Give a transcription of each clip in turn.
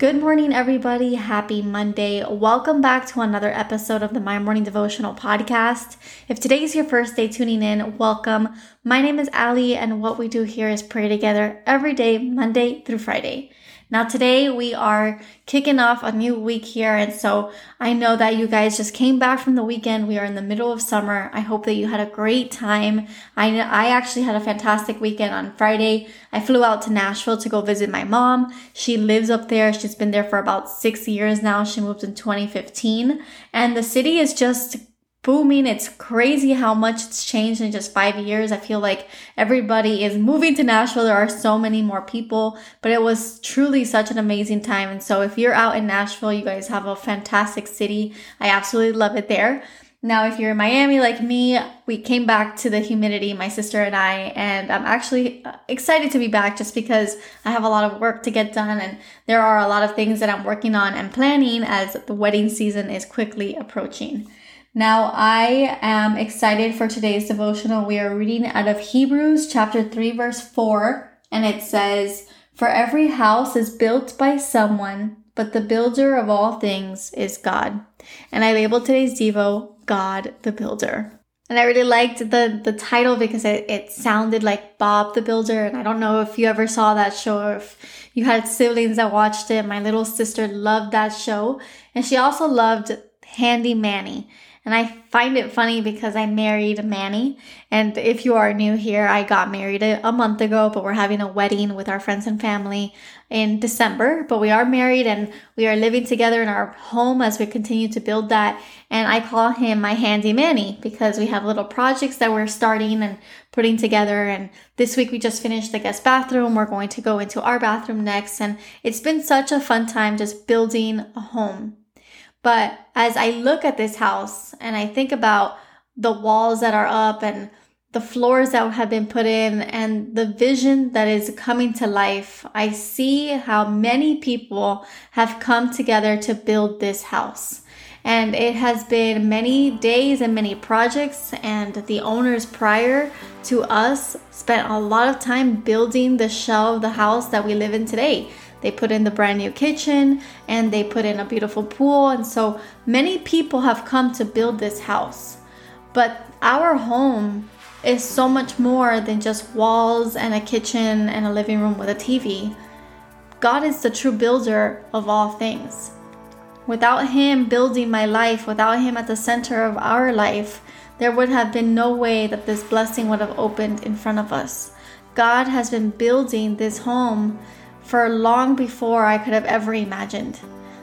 Good morning, everybody. Happy Monday. Welcome back to another episode of the My Morning Devotional Podcast. If today is your first day tuning in, welcome. My name is Ali, and what we do here is pray together every day, Monday through Friday. Now, today we are kicking off a new week here. And so I know that you guys just came back from the weekend. We are in the middle of summer. I hope that you had a great time. I, I actually had a fantastic weekend on Friday. I flew out to Nashville to go visit my mom. She lives up there. She's been there for about six years now. She moved in 2015 and the city is just booming. It's crazy how much it's changed in just five years. I feel like everybody is moving to Nashville. There are so many more people, but it was truly such an amazing time. And so if you're out in Nashville, you guys have a fantastic city. I absolutely love it there. Now, if you're in Miami like me, we came back to the humidity, my sister and I, and I'm actually uh, excited to be back just because I have a lot of work to get done and there are a lot of things that I'm working on and planning as the wedding season is quickly approaching. Now, I am excited for today's devotional. We are reading out of Hebrews chapter 3, verse 4, and it says, For every house is built by someone, but the builder of all things is God. And I labeled today's Devo, God the Builder. And I really liked the, the title because it, it sounded like Bob the Builder. And I don't know if you ever saw that show or if you had siblings that watched it. My little sister loved that show. And she also loved Handy Manny. And I find it funny because I married Manny. And if you are new here, I got married a, month ago, but we're having a wedding with our friends and family in December. But we are married and we are living together in our home as we continue to build that. And I call him my handy Manny because we have little projects that we're starting and putting together. And this week we just finished the guest bathroom. We're going to go into our bathroom next. And it's been such a fun time just building a home. But as I look at this house and I think about the walls that are up and the floors that have been put in and the vision that is coming to life, I see how many people have come together to build this house. And it has been many days and many projects, and the owners prior to us spent a lot of time building the shell of the house that we live in today. They put in the brand new kitchen and they put in a beautiful pool. And so many people have come to build this house. But our home is so much more than just walls and a kitchen and a living room with a TV. God is the true builder of all things. Without Him building my life, without Him at the center of our life, there would have been no way that this blessing would have opened in front of us. God has been building this home for long before I could have ever imagined.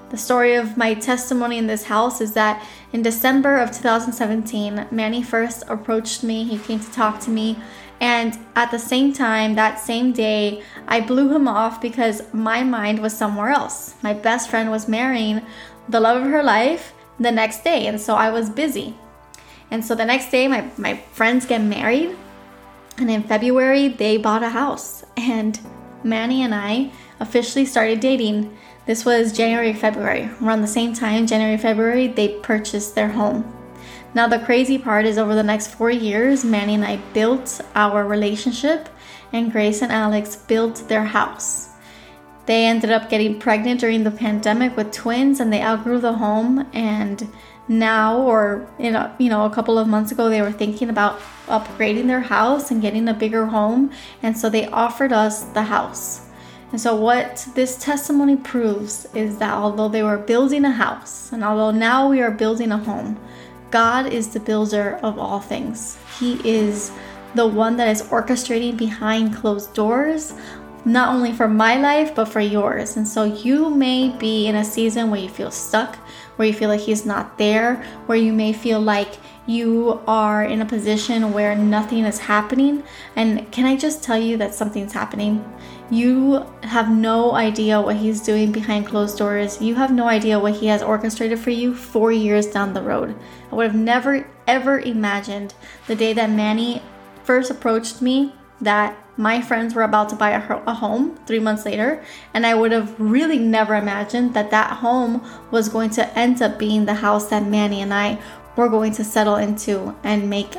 The story of my testimony in this house is that in December of 2017, Manny first approached me. He came to talk to me. And at the same time, that same day, I blew him off because my mind was somewhere else. My best friend was marrying the love of her life the next day. And so I was busy. And so the next day, my, my friends get married. And in February, they bought a house. And Manny and I officially started dating. This was January, February. Around the same time, January, February, they purchased their home. Now, the crazy part is over the next four years, Manny and I built our relationship, and Grace and Alex built their house. They ended up getting pregnant during the pandemic with twins, and they outgrew the home. And now, or you know, you know, a couple of months ago, they were thinking about upgrading their house and getting a bigger home, and so they offered us the house. And so, what this testimony proves is that although they were building a house, and although now we are building a home, God is the builder of all things. He is the one that is orchestrating behind closed doors, not only for my life, but for yours. And so you may be in a season where you feel stuck, where you feel like He's not there, where you may feel like you are in a position where nothing is happening. And can I just tell you that something's happening? You have no idea what He's doing behind closed doors. You have no idea what He has orchestrated for you four years down the road. I would have never, ever imagined the day that Manny first approached me that my friends were about to buy a, a, home three months later, and I would have really never imagined that that home was going to end up being the house that Manny and I were going to settle into and make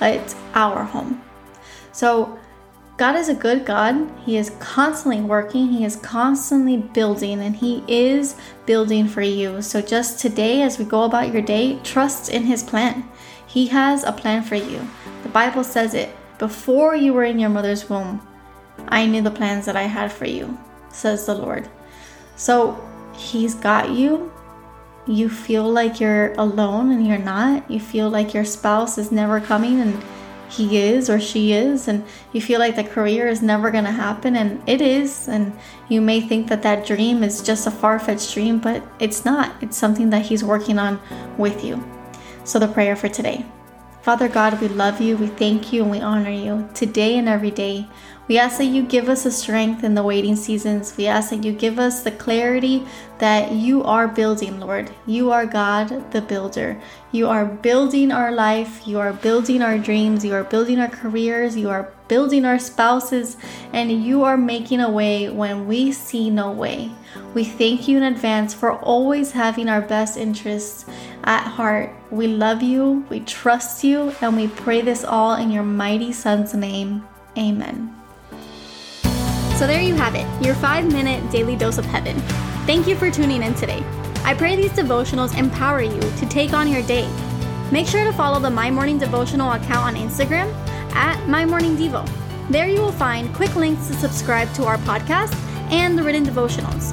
it our home. So, God is a good God. He is constantly working, He is constantly building, and He is building for you. So, just today, as we go about your day, trust in His plan. He has a plan for you. The Bible says it before you were in your mother's womb, I knew the plans that I had for you, says the Lord. So He's got you. You feel like you're alone and you're not. You feel like your spouse is never coming and he is or she is. And you feel like the career is never going to happen and it is. And you may think that that dream is just a far fetched dream, but it's not. It's something that He's working on with you. So, the prayer for today. Father God, we love you, we thank you, and we honor you today and every day. We ask that you give us the strength in the waiting seasons. We ask that you give us the clarity that you are building, Lord. You are God, the builder. You are building our life. You are building our dreams. You are building our careers. You are building our spouses. And you are making a way when we see no way. We thank you in advance for always having our best interests at heart. We love you, we trust you, and we pray this all in your mighty Son's name. Amen. So there you have it, your five minute daily dose of heaven. Thank you for tuning in today. I pray these devotionals empower you to take on your day. Make sure to follow the My Morning Devotional account on Instagram at My Morning Devo. There you will find quick links to subscribe to our podcast and the written devotionals.